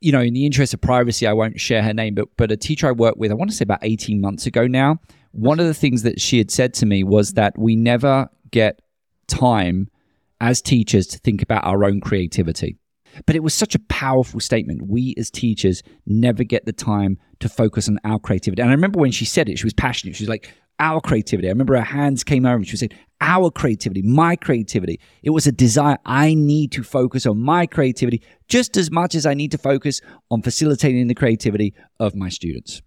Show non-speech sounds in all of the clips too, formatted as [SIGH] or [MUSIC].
you know, in the interest of privacy, I won't share her name, but but a teacher I worked with, I want to say about 18 months ago now, one of the things that she had said to me was that we never get time as teachers to think about our own creativity. But it was such a powerful statement. We as teachers never get the time to focus on our creativity. And I remember when she said it, she was passionate. She was like, our creativity. I remember her hands came over and she was saying, our creativity, my creativity. It was a desire. I need to focus on my creativity just as much as I need to focus on facilitating the creativity of my students.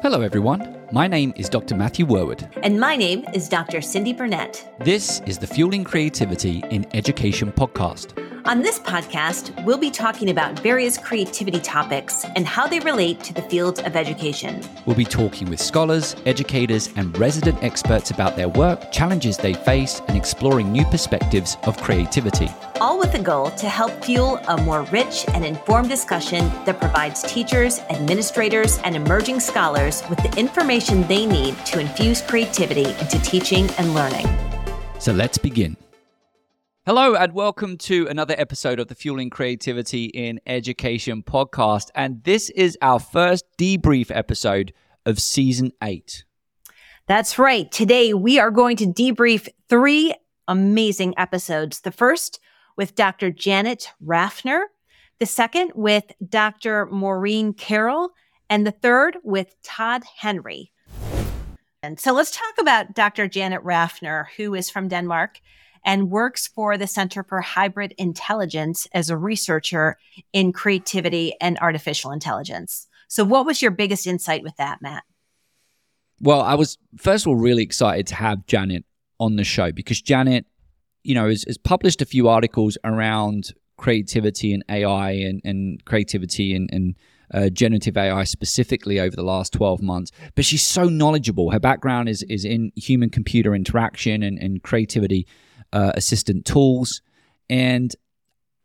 Hello, everyone. My name is Dr. Matthew Worwood. And my name is Dr. Cyndi Burnett. This is the Fueling Creativity in Education podcast. On this podcast, we'll be talking about various creativity topics and how they relate to the field of education. We'll be talking with scholars, educators, and resident experts about their work, challenges they face, and exploring new perspectives of creativity. All with the goal to help fuel a more rich and informed discussion that provides teachers, administrators, and emerging scholars with the information they need to infuse creativity into teaching and learning. So let's begin. Hello, and welcome to another episode of the Fueling Creativity in Education podcast. And this is our first debrief episode of season eight. That's right. Today, we are going to debrief three amazing episodes. The first with Dr. Janet Rafner, the second with Dr. Maureen Carroll, and the third with Todd Henry. And so let's talk about Dr. Janet Rafner, who is from Denmark and works for the Center for Hybrid Intelligence as a researcher in creativity and artificial intelligence. So, what was your biggest insight with that, Matt? Well, I was first of all really excited to have Janet on the show because Janet, you know, has, has published a few articles around creativity and AI and, and creativity and, and uh, generative AI specifically over the last 12 months. But she's so knowledgeable. Her background is, is in human computer interaction and, and creativity uh, assistant tools. And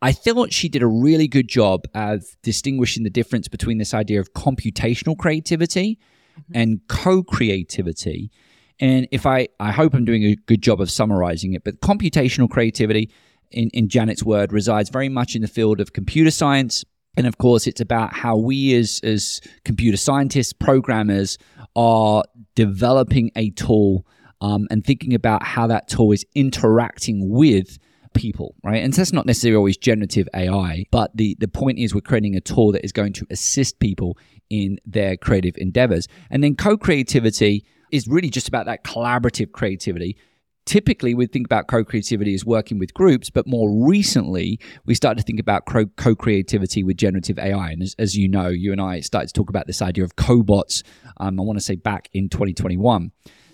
I thought she did a really good job of distinguishing the difference between this idea of computational creativity mm-hmm. and co creativity. And if I, I hope I'm doing a good job of summarizing it, but computational creativity, in, in Janet's word, resides very much in the field of computer science. And of course, it's about how we as, as computer scientists, programmers, are developing a tool um, and thinking about how that tool is interacting with people, right? And so that's not necessarily always generative AI, but the, the point is we're creating a tool that is going to assist people in their creative endeavors. And then co creativity is really just about that collaborative creativity. Typically, we think about co creativity as working with groups, but more recently, we start to think about co creativity with generative AI. And as, as, you know, you and I started to talk about this idea of cobots, um, I want to say back in 2021.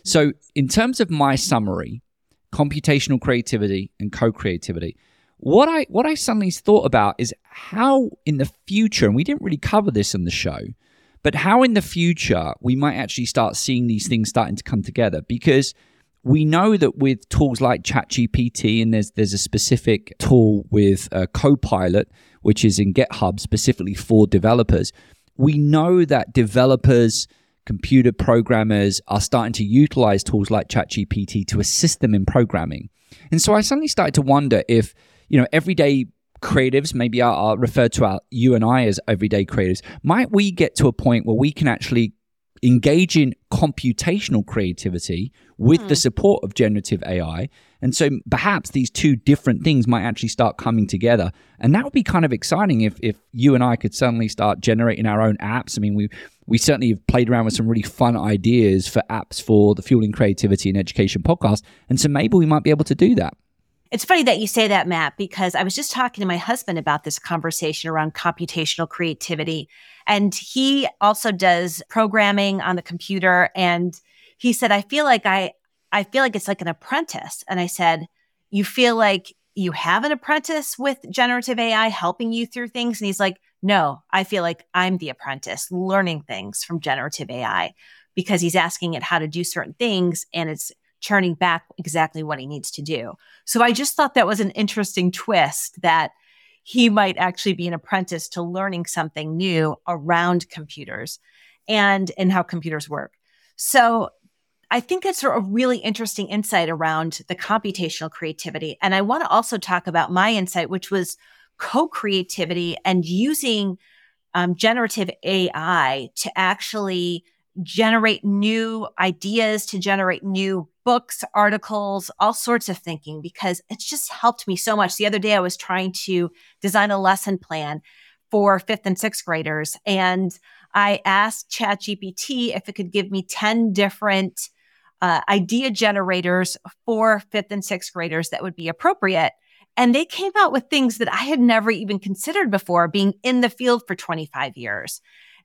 So, in terms of my summary, computational creativity and co-creativity, what I what I suddenly thought about is how in the future, and we didn't really cover this in the show, but how in the future we might actually start seeing these things starting to come together because we know that with tools like ChatGPT, and there's there's a specific tool with uh, Copilot, which is in GitHub specifically for developers. We know that developers computer programmers are starting to utilize tools like ChatGPT to assist them in programming. And so I suddenly started to wonder if, you know, everyday creatives, maybe are, are referred to our, you and I as everyday creatives, might we get to a point where we can actually engage in computational creativity with the hmm. support of generative AI. And so perhaps these two different things might actually start coming together. And that would be kind of exciting if, if you and I could suddenly start generating our own apps. I mean, we, we certainly have played around with some really fun ideas for apps for the Fueling Creativity and Education podcast. And so maybe we might be able to do that. It's funny that you say that, Matt, because I was just talking to my husband about this conversation around computational creativity. And he also does programming on the computer. And he said, I feel like I, I feel like it's like an apprentice. And I said, You feel like you have an apprentice with generative AI helping you through things? And he's like, No, I feel like I'm the apprentice learning things from generative AI because he's asking it how to do certain things and it's churning back exactly what he needs to do. So I just thought that was an interesting twist that he might actually be an apprentice to learning something new around computers and and how computers work. So I think that's a really interesting insight around the computational creativity. And I want to also talk about my insight, which was co creativity and using um, generative AI to actually generate new ideas, to generate new books, articles, all sorts of thinking, because it's just helped me so much. The other day, I was trying to design a lesson plan for fifth and sixth graders, and I asked ChatGPT if it could give me 10 different uh, idea generators for fifth and sixth graders that would be appropriate. And they came out with things that I had never even considered before being in the field for 25 years.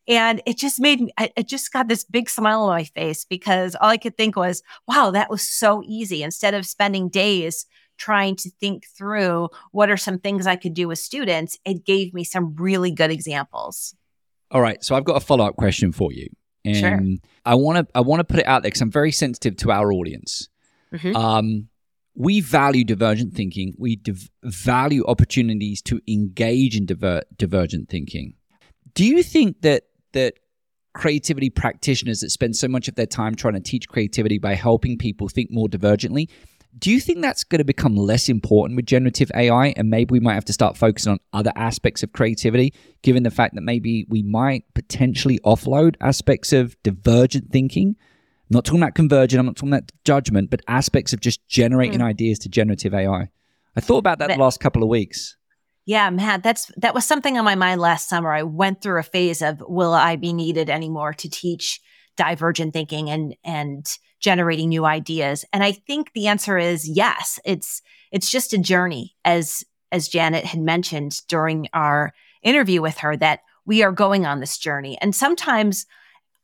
And it just made me, I, it just got this big smile on my face because all I could think was, wow, that was so easy. Instead of spending days trying to think through what are some things I could do with students, it gave me some really good examples. All right. So I've got a follow up question for you. And sure. I want to I want to put it out there because I'm very sensitive to our audience. Mm-hmm. Um, we value divergent thinking. We div- value opportunities to engage in diver- divergent thinking. Do you think that that creativity practitioners that spend so much of their time trying to teach creativity by helping people think more divergently do you think that's going to become less important with generative AI? And maybe we might have to start focusing on other aspects of creativity, given the fact that maybe we might potentially offload aspects of divergent thinking? I'm not talking about convergent, I'm not talking about judgment, but aspects of just generating mm. ideas to generative AI. I thought about that but, the last couple of weeks. Yeah, man, that's that was something on my mind last summer. I went through a phase of will I be needed anymore to teach divergent thinking and and generating new ideas? And I think the answer is yes. It's it's just a journey as as Janet had mentioned during our interview with her that we are going on this journey. And sometimes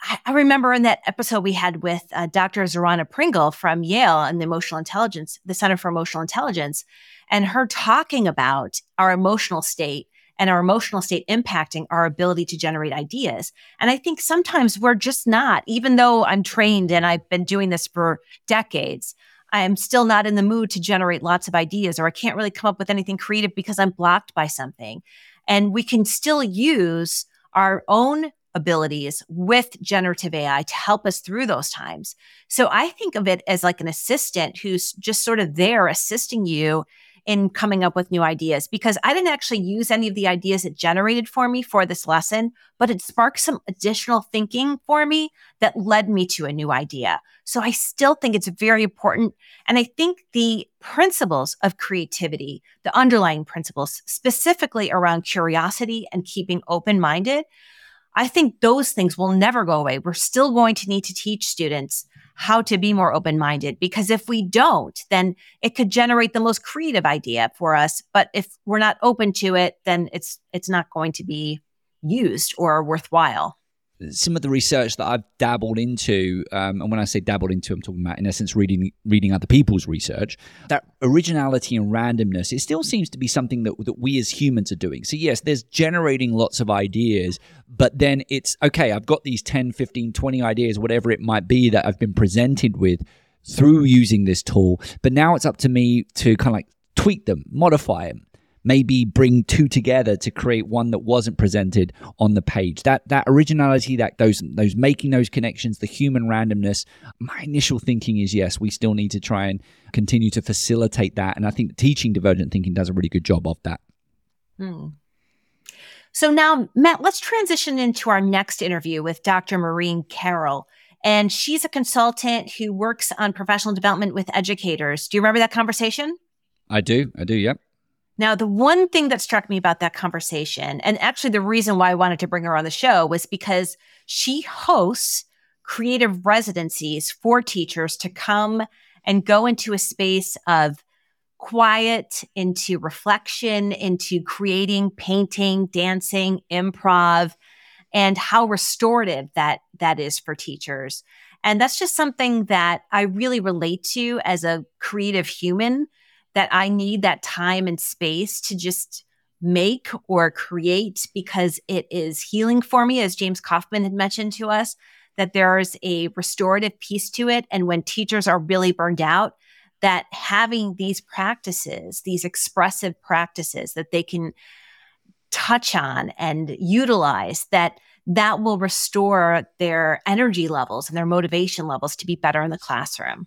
I, remember in that episode we had with uh, Dr. Zorana Pringle from Yale and the Emotional Intelligence, the Center for Emotional Intelligence, and her talking about our emotional state and our emotional state impacting our ability to generate ideas. And I think sometimes we're just not, even though I'm trained and I've been doing this for decades, I am still not in the mood to generate lots of ideas, or I can't really come up with anything creative because I'm blocked by something. And we can still use our own abilities with generative AI to help us through those times. So I think of it as like an assistant who's just sort of there assisting you in coming up with new ideas because I didn't actually use any of the ideas it generated for me for this lesson, but it sparked some additional thinking for me that led me to a new idea. So I still think it's very important. And I think the principles of creativity, the underlying principles, specifically around curiosity and keeping open minded, I think those things will never go away. We're still going to need to teach students how to be more open minded. Because if we don't, then it could generate the most creative idea for us. But if we're not open to it, then it's, it's not going to be used or worthwhile some of the research that I've dabbled into, um, and when I say dabbled into, I'm talking about in essence reading reading other people's research. That originality and randomness, it still seems to be something that that we as humans are doing. So yes, there's generating lots of ideas, but then it's okay. I've got these 10, 15, 20 ideas, whatever it might be that I've been presented with through using this tool. But now it's up to me to kind of like tweak them, modify them, maybe bring two together to create one that wasn't presented on the page. That that originality, that those those making those connections, the human randomness. My initial thinking is yes, we still need to try and continue to facilitate that, and I think teaching divergent thinking does a really good job of that. Hmm. So now, Matt, let's transition into our next interview with Dr. Maureen Carroll. And she's a consultant who works on professional development with educators. Do you remember that conversation? I do. I do. Yep. Now, the one thing that struck me about that conversation, and actually the reason why I wanted to bring her on the show was because she hosts creative residencies for teachers to come and go into a space of quiet, into reflection, into creating, painting, dancing, improv, and how restorative that that is for teachers. And that's just something that I really relate to as a creative human that I need that time and space to just make or create because it is healing for me, as James Kaufman had mentioned to us, that there's a restorative piece to it. And when teachers are really burned out, that having these practices, these expressive practices that they can touch on and utilize, that that will restore their energy levels and their motivation levels to be better in the classroom.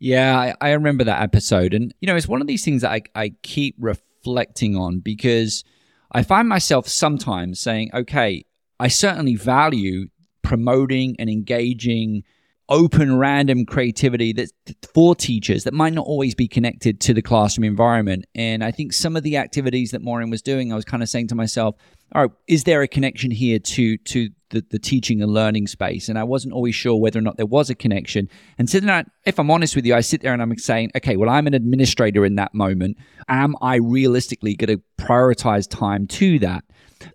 Yeah, I, I, remember that episode. And, you know, it's one of these things that I, I keep reflecting on because I find myself sometimes saying, okay, I certainly value promoting and engaging open random creativity that's for teachers that might not always be connected to the classroom environment and i think some of the activities that maureen was doing i was kind of saying to myself all right is there a connection here to to the, the teaching and learning space and i wasn't always sure whether or not there was a connection and so then if i'm honest with you i sit there and i'm saying okay well i'm an administrator in that moment am i realistically going to prioritize time to that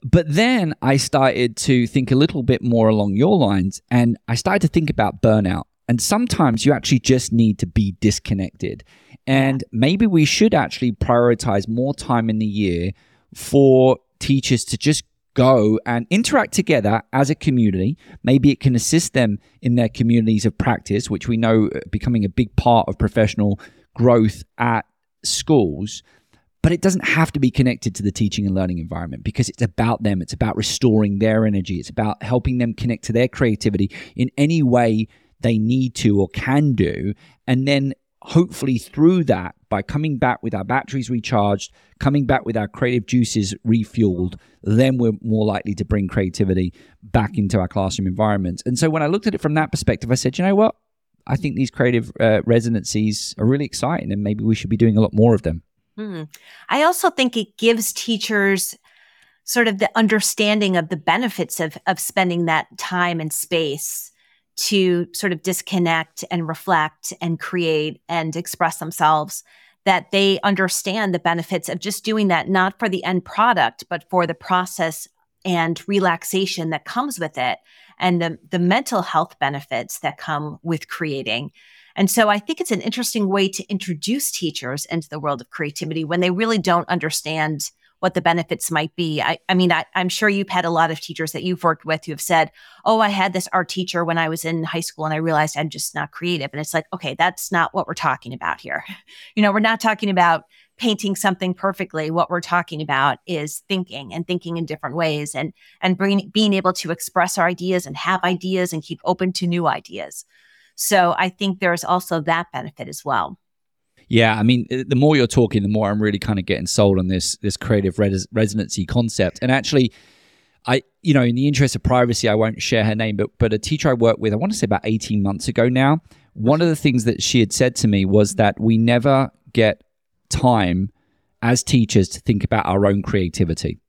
but then I started to think a little bit more along your lines and I started to think about burnout. And sometimes you actually just need to be disconnected. And maybe we should actually prioritize more time in the year for teachers to just go and interact together as a community. Maybe it can assist them in their communities of practice, which we know uh, becoming a big part of professional growth at schools but it doesn't have to be connected to the teaching and learning environment because it's about them. It's about restoring their energy. It's about helping them connect to their creativity in any way they need to or can do. And then hopefully through that, by coming back with our batteries recharged, coming back with our creative juices refueled, then we're more likely to bring creativity back into our classroom environments. And so when I looked at it from that perspective, I said, you know what? I think these creative uh, are really exciting and maybe we should be doing a lot more of them. Hmm. I also think it gives teachers sort of the understanding of the benefits of, of spending that time and space to sort of disconnect and reflect and create and express themselves that they understand the benefits of just doing that not for the end product but for the process and relaxation that comes with it and the, the mental health benefits that come with creating. And so I think it's an interesting way to introduce teachers into the world of creativity when they really don't understand what the benefits might be. I, I mean, I, am sure you've had a lot of teachers that you've worked with who have said, Oh, I had this art teacher when I was in high school and I realized I'm just not creative. And it's like, okay, that's not what we're talking about here. [LAUGHS] you know, we're not talking about painting something perfectly. What we're talking about is thinking and thinking in different ways and, and bring, being able to express our ideas and have ideas and keep open to new ideas. So I think there's also that benefit as well. Yeah, I mean, uh, the more you're talking, the more I'm really kind of getting sold on this this creative res- residency concept. And actually, I, you know, in the interest of privacy, I won't share her name, but but a teacher I worked with, I want to say about 18 months ago now. One of the things that she had said to me was that we never get time as teachers to think about our own creativity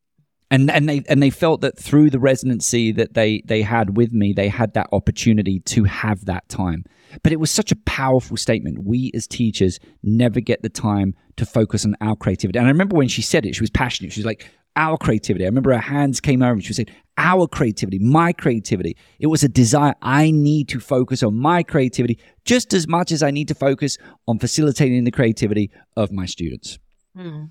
and and they and they felt that through the residency that they they had with me they had that opportunity to have that time. But it was such a powerful statement. We as teachers never get the time to focus on our creativity. And i remember when she said it she was passionate. She was like our creativity. I remember her hands came over and she said our creativity my creativity. It was a desire. I need to focus on my creativity just as much as i need to focus on facilitating the creativity of my students. Mm.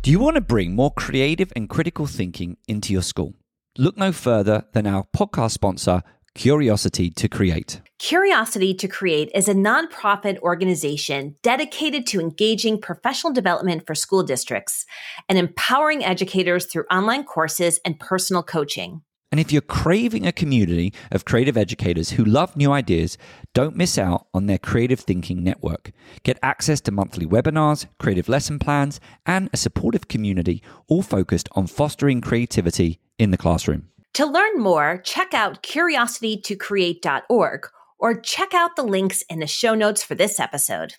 Do you want to bring more creative and critical thinking into your school? Look no further than our podcast sponsor, Curiosity to Create. Curiosity to Create is a nonprofit organization dedicated to engaging professional development for school districts and empowering educators through online courses and personal coaching. And if you're craving a community of creative educators who love new ideas, don't miss out on their Creative Thinking Network. Get access to monthly webinars, creative lesson plans, and a supportive community, all focused on fostering creativity in the classroom. To learn more, check out curiositytocreate.org or check out the links in the show notes for this episode.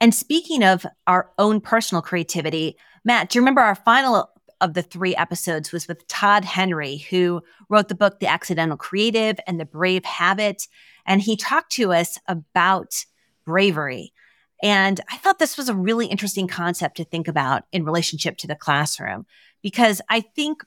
And speaking of our own personal creativity, Matt, do you remember our final of the three episodes was with Todd Henry, who wrote the book, The Accidental Creative and The Brave Habit. And he talked to us about bravery. And I thought this was a really interesting concept to think about in relationship to the classroom, because I think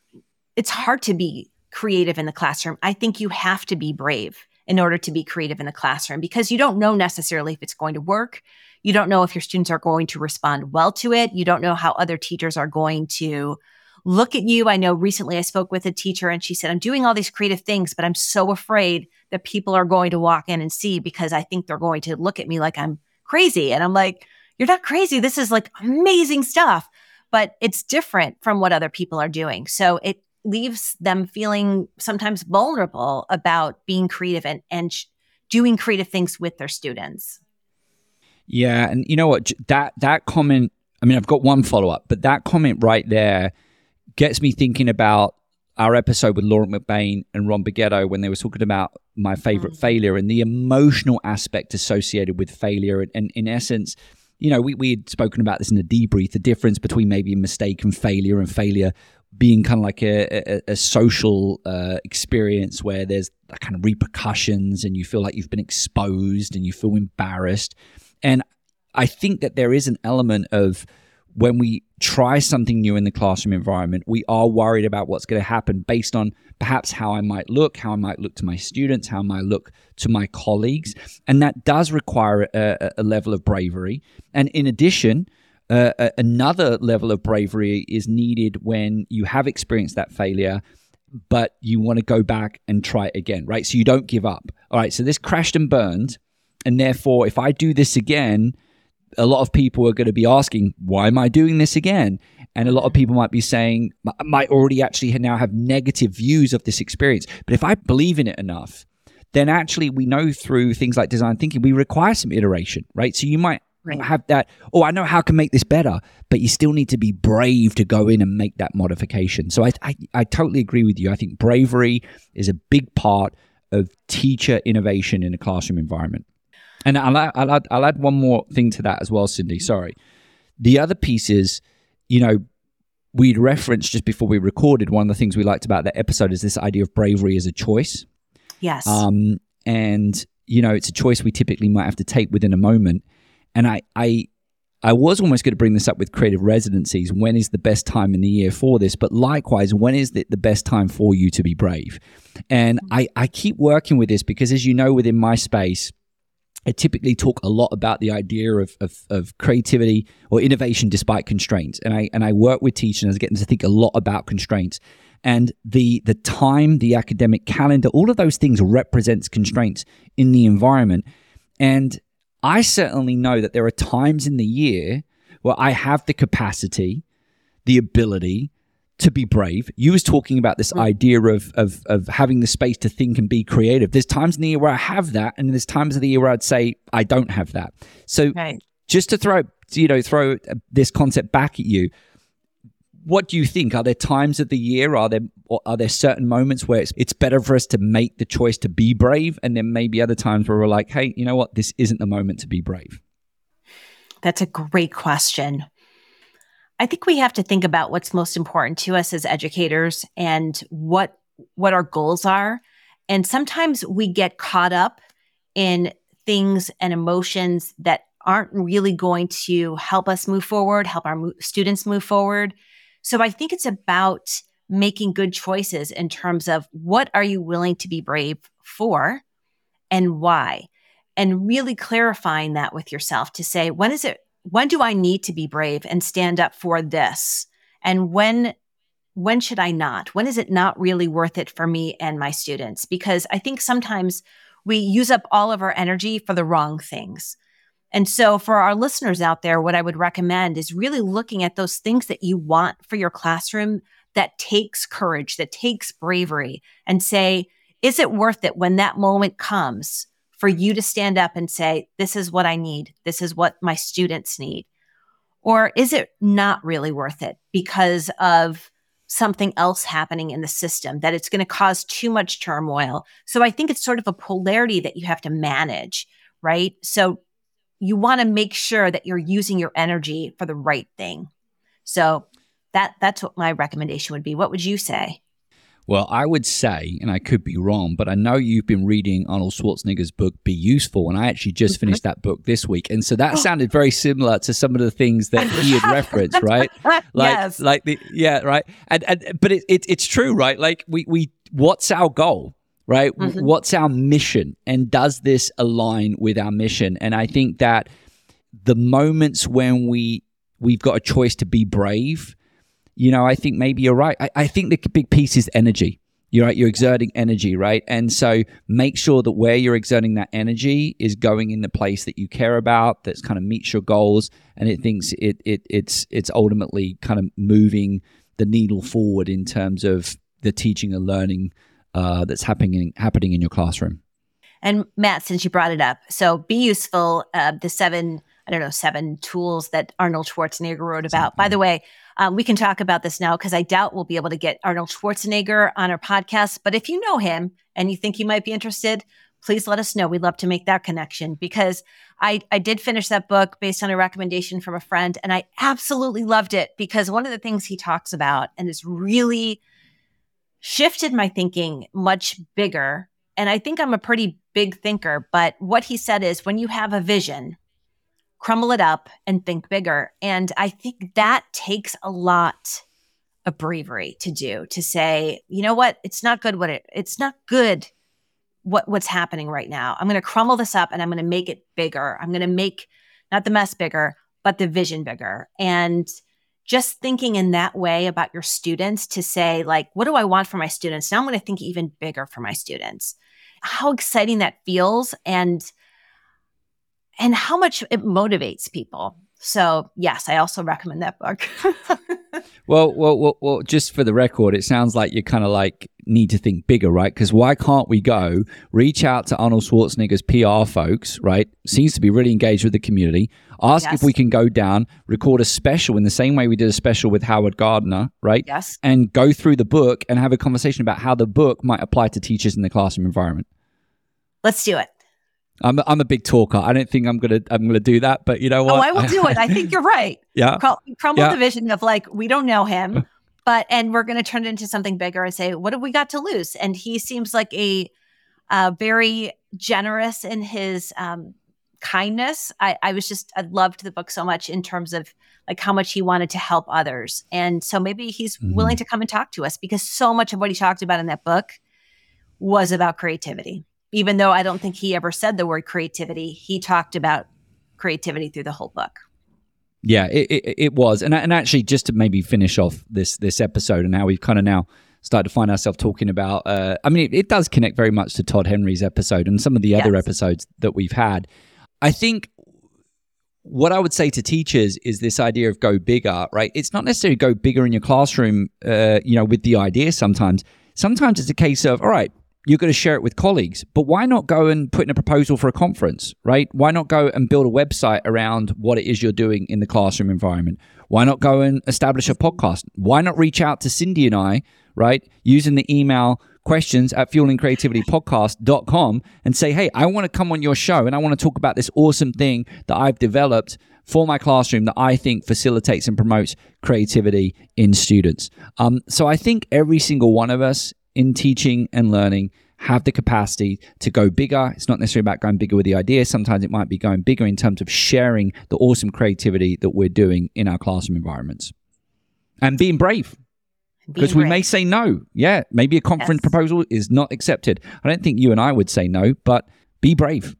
it's hard to be creative in the classroom. I think you have to be brave in order to be creative in the classroom because you don't know necessarily if it's going to work. You don't know if your students are going to respond well to it. You don't know how other teachers are going to look at you. I know recently I spoke with a teacher and she said, I'm doing all these creative things, but I'm so afraid that people are going to walk in and see because I think they're going to look at me like I'm crazy. And I'm like, you're not crazy. This is like amazing stuff, but it's different from what other people are doing. So it leaves them feeling sometimes vulnerable about being creative and, and sh- doing creative things with their students. Yeah, and you know what? That that comment. I mean, I've got one follow up, but that comment right there gets me thinking about our episode with Laurent McBain and Ron Beghetto when they were talking about my favorite mm. failure and the emotional aspect associated with failure. And, and, in essence, you know, we, we had spoken about this in the debrief, the difference between maybe a mistake and failure and failure being kind of like a, a, a social uh, experience where there's kind of repercussions and you feel like you've been exposed and you feel embarrassed. And I think that there is an element of when we try something new in the classroom environment, we are worried about what's going to happen based on perhaps how I might look, how I might look to my students, how I might look to my colleagues. And that does require a, a level of bravery. And in addition, uh, another level of bravery is needed when you have experienced that failure but you want to go back and try it again, right? So you don't give up. All right, so this crashed and burned. And therefore, if I do this again, a lot of people are going to be asking, why am I doing this again? And a lot of mm-hmm. people might be saying, might already actually now have negative views of this experience. But if I believe in it enough, then actually we know through things like design thinking, we require some iteration, right? So you might right. have that, oh, I know how I can make this better, but you still need to be brave to go in and make that modification. So I, I, I totally agree with you. I think bravery is a big part of teacher innovation in a classroom environment. And I'll, I'll, add, I'll add one more thing to that as well, Cyndi. Sorry. The other piece is, you know, we'd referenced just before we recorded one of the things we liked about that episode is this idea of bravery as a choice. Yes. Um, and you know, it's a choice we typically might have to take within a moment. And I, I, I was almost going to bring this up with creative residencies. When is the best time in the year for this? But likewise, when is the, the best time for you to be brave? And I, I keep working with this because, as you know, within my space, I typically talk a lot about the idea of, of, of, creativity or innovation despite constraints. And I and I work with teachers and I get them to think a lot about constraints. And the the time, the academic calendar, all of those things represents constraints in the environment. And I certainly know that there are times in the year where I have the capacity, the ability to be brave. You was talking about this mm. idea of, of of having the space to think and be creative. There's times in the year where I have that, and there's times of the year where I'd say I don't have that. So right. just to throw you know throw uh, this concept back at you, what do you think? Are there times of the year? Are there are there certain moments where it's it's better for us to make the choice to be brave, and then maybe other times where we're like, hey, you know what, this isn't the moment to be brave. That's a great question. I think we have to think about what's most important to us as educators and what what our goals are. And sometimes we get caught up in things and emotions that aren't really going to help us move forward, help our mo- students move forward. So I think it's about making good choices in terms of what are you willing to be brave for and why? And really clarifying that with yourself to say, when is it, when do I need to be brave and stand up for this? And when, when should I not? When is it not really worth it for me and my students? Because I think sometimes we use up all of our energy for the wrong things. And so, for our listeners out there, what I would recommend is really looking at those things that you want for your classroom that takes courage, that takes bravery, and say, is it worth it when that moment comes for you to stand up and say, this is what I need, this is what my students need? Or is it not really worth it because of something else happening in the system, that it's going to cause too much turmoil? So, I think it's sort of a polarity that you have to manage, right? So, you want to make sure that you're using your energy for the right thing. So that that's what my recommendation would be. What would you say? Well, I would say, and I could be wrong, but I know you've been reading Arnold Schwarzenegger's book Be Useful, and I actually just mm-hmm. finished that book this week, and so that sounded very similar to some of the things that he had referenced, right? [LAUGHS] Like, yes. like the yeah, right. And and but it, it it's true, right? Like we we what's our goal? right? Mm-hmm. What's our mission? And does this align with our mission? And I think that the moments when we we've got a choice to be brave, you know, I think maybe you're right. I, I think the big piece is energy. You're right, you're exerting energy, right? And so make sure that where you're exerting that energy is going in the place that you care about, that's kind of meets your goals, and it thinks it it it's it's ultimately kind of moving the needle forward in terms of the teaching and learning uh, that's happening happening in your classroom. And Matt, since you brought it up, so be useful. Uh, the seven I don't know, seven tools that Arnold Schwarzenegger wrote about. By the way, um, we can talk about this now because I doubt we'll be able to get Arnold Schwarzenegger on our podcast. But if you know him and you think you might be interested, please let us know. We'd love to make that connection because I, I did finish that book based on a recommendation from a friend and I absolutely loved it because one of the things he talks about and has really shifted my thinking much bigger. And I think I'm a pretty big thinker, but what he said is when you have a vision, crumble it up and think bigger. And I think that takes a lot of bravery to do to say, you know what, it's not good what it it's not good what what's happening right now. I'm going to crumble this up and I'm going to make it bigger. I'm going to make not the mess bigger, but the vision bigger. And just thinking in that way about your students to say like what do I want for my students? Now I'm going to think even bigger for my students. How exciting that feels and and how much it motivates people. So, yes, I also recommend that book. [LAUGHS] well, well, well, well, just for the record, it sounds like you kind of like need to think bigger, right? Because why can't we go reach out to Arnold Schwarzenegger's PR folks, right? Seems to be really engaged with the community. Ask yes. if we can go down, record a special in the same way we did a special with Howard Gardner, right? Yes. And go through the book and have a conversation about how the book might apply to teachers in the classroom environment. Let's do it. I'm I'm a big talker. I don't think I'm gonna I'm gonna do that, but you know what? Oh, I will do it. I think you're right. [LAUGHS] yeah. crumble yeah. the vision of like we don't know him, [LAUGHS] but and we're gonna turn it into something bigger and say what have we got to lose? And he seems like a uh, very generous in his um, kindness. I, I was just I loved the book so much in terms of like how much he wanted to help others, and so maybe he's mm-hmm. willing to come and talk to us because so much of what he talked about in that book was about creativity even though I don't think he ever said the word creativity, he talked about creativity through the whole book. Yeah, it, it, it was, and and actually, just to maybe finish off this this episode and how we've kind of now started to find ourselves talking about. Uh, I mean, it, it, does connect very much to Todd Henry's episode and some of the yes. other episodes that we've had. I think what I would say to teachers is this idea of go bigger, right? It's not necessarily go bigger in your classroom, uh, you know, with the idea. Sometimes, sometimes it's a case of all right you're going to share it with colleagues. But why not go and put in a proposal for a conference, right? Why not go and build a website around what it is you're doing in the classroom environment? Why not go and establish a podcast? Why not reach out to Cyndi and I, right? Using the email questions at fuelingcreativitypodcast.com and say, hey, I want to come on your show and I want to talk about this awesome thing that I've developed for my classroom that I think facilitates and promotes creativity in students. Um, so I think every single one of us in teaching and learning have the capacity to go bigger. It's not necessarily about going bigger with the idea. Sometimes it might be going bigger in terms of sharing the awesome creativity that we're doing in our classroom environments and being brave. Because we may say no. Yeah, maybe a conference yes. proposal is not accepted. I don't think you and I would say no, but be brave.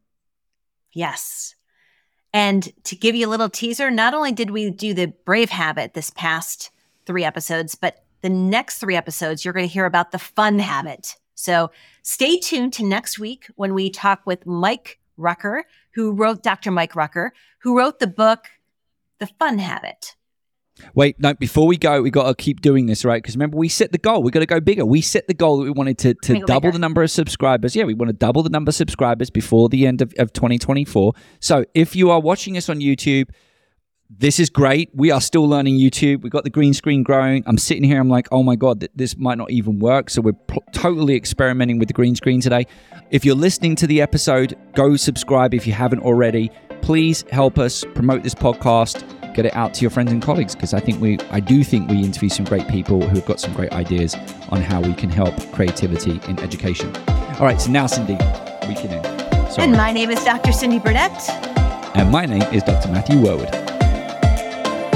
Yes. And to give you a little teaser, not only did we do the brave habit this past three episodes, but the next three episodes, you're going to hear about the fun habit. So stay tuned to next week when we talk with Mike Rucker, who wrote Dr. Mike Rucker, who wrote the book, The Fun Habit. Wait, no, before we go, we got to keep doing this, right? Because remember, we set the goal. we got to go bigger. We set the goal that we wanted to, to double bigger. the number of subscribers. Yeah, we want to double the number of subscribers before the end of, of 2024. So if you are watching us on YouTube, this is great. We are still learning YouTube. We've got the green screen growing. I'm sitting here. I'm like, oh my God, th- this might not even work. So we're totally experimenting with the green screen today. If you're listening to the episode, go subscribe if you haven't already. Please help us promote this podcast, get it out to your friends and colleagues because I think we, I do think we interview some great people who have got some great ideas on how we can help creativity in education. All right, so now, Cyndi, we can end. Sorry. And my name is Dr. Cyndi Burnett. And my name is Dr. Matthew Worwood.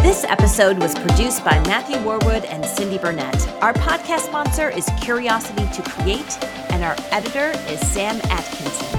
This episode was produced by Matthew Worwood and Cyndi Burnett. Our podcast sponsor is Curiosity to Create, and our editor is Sam Atkinson.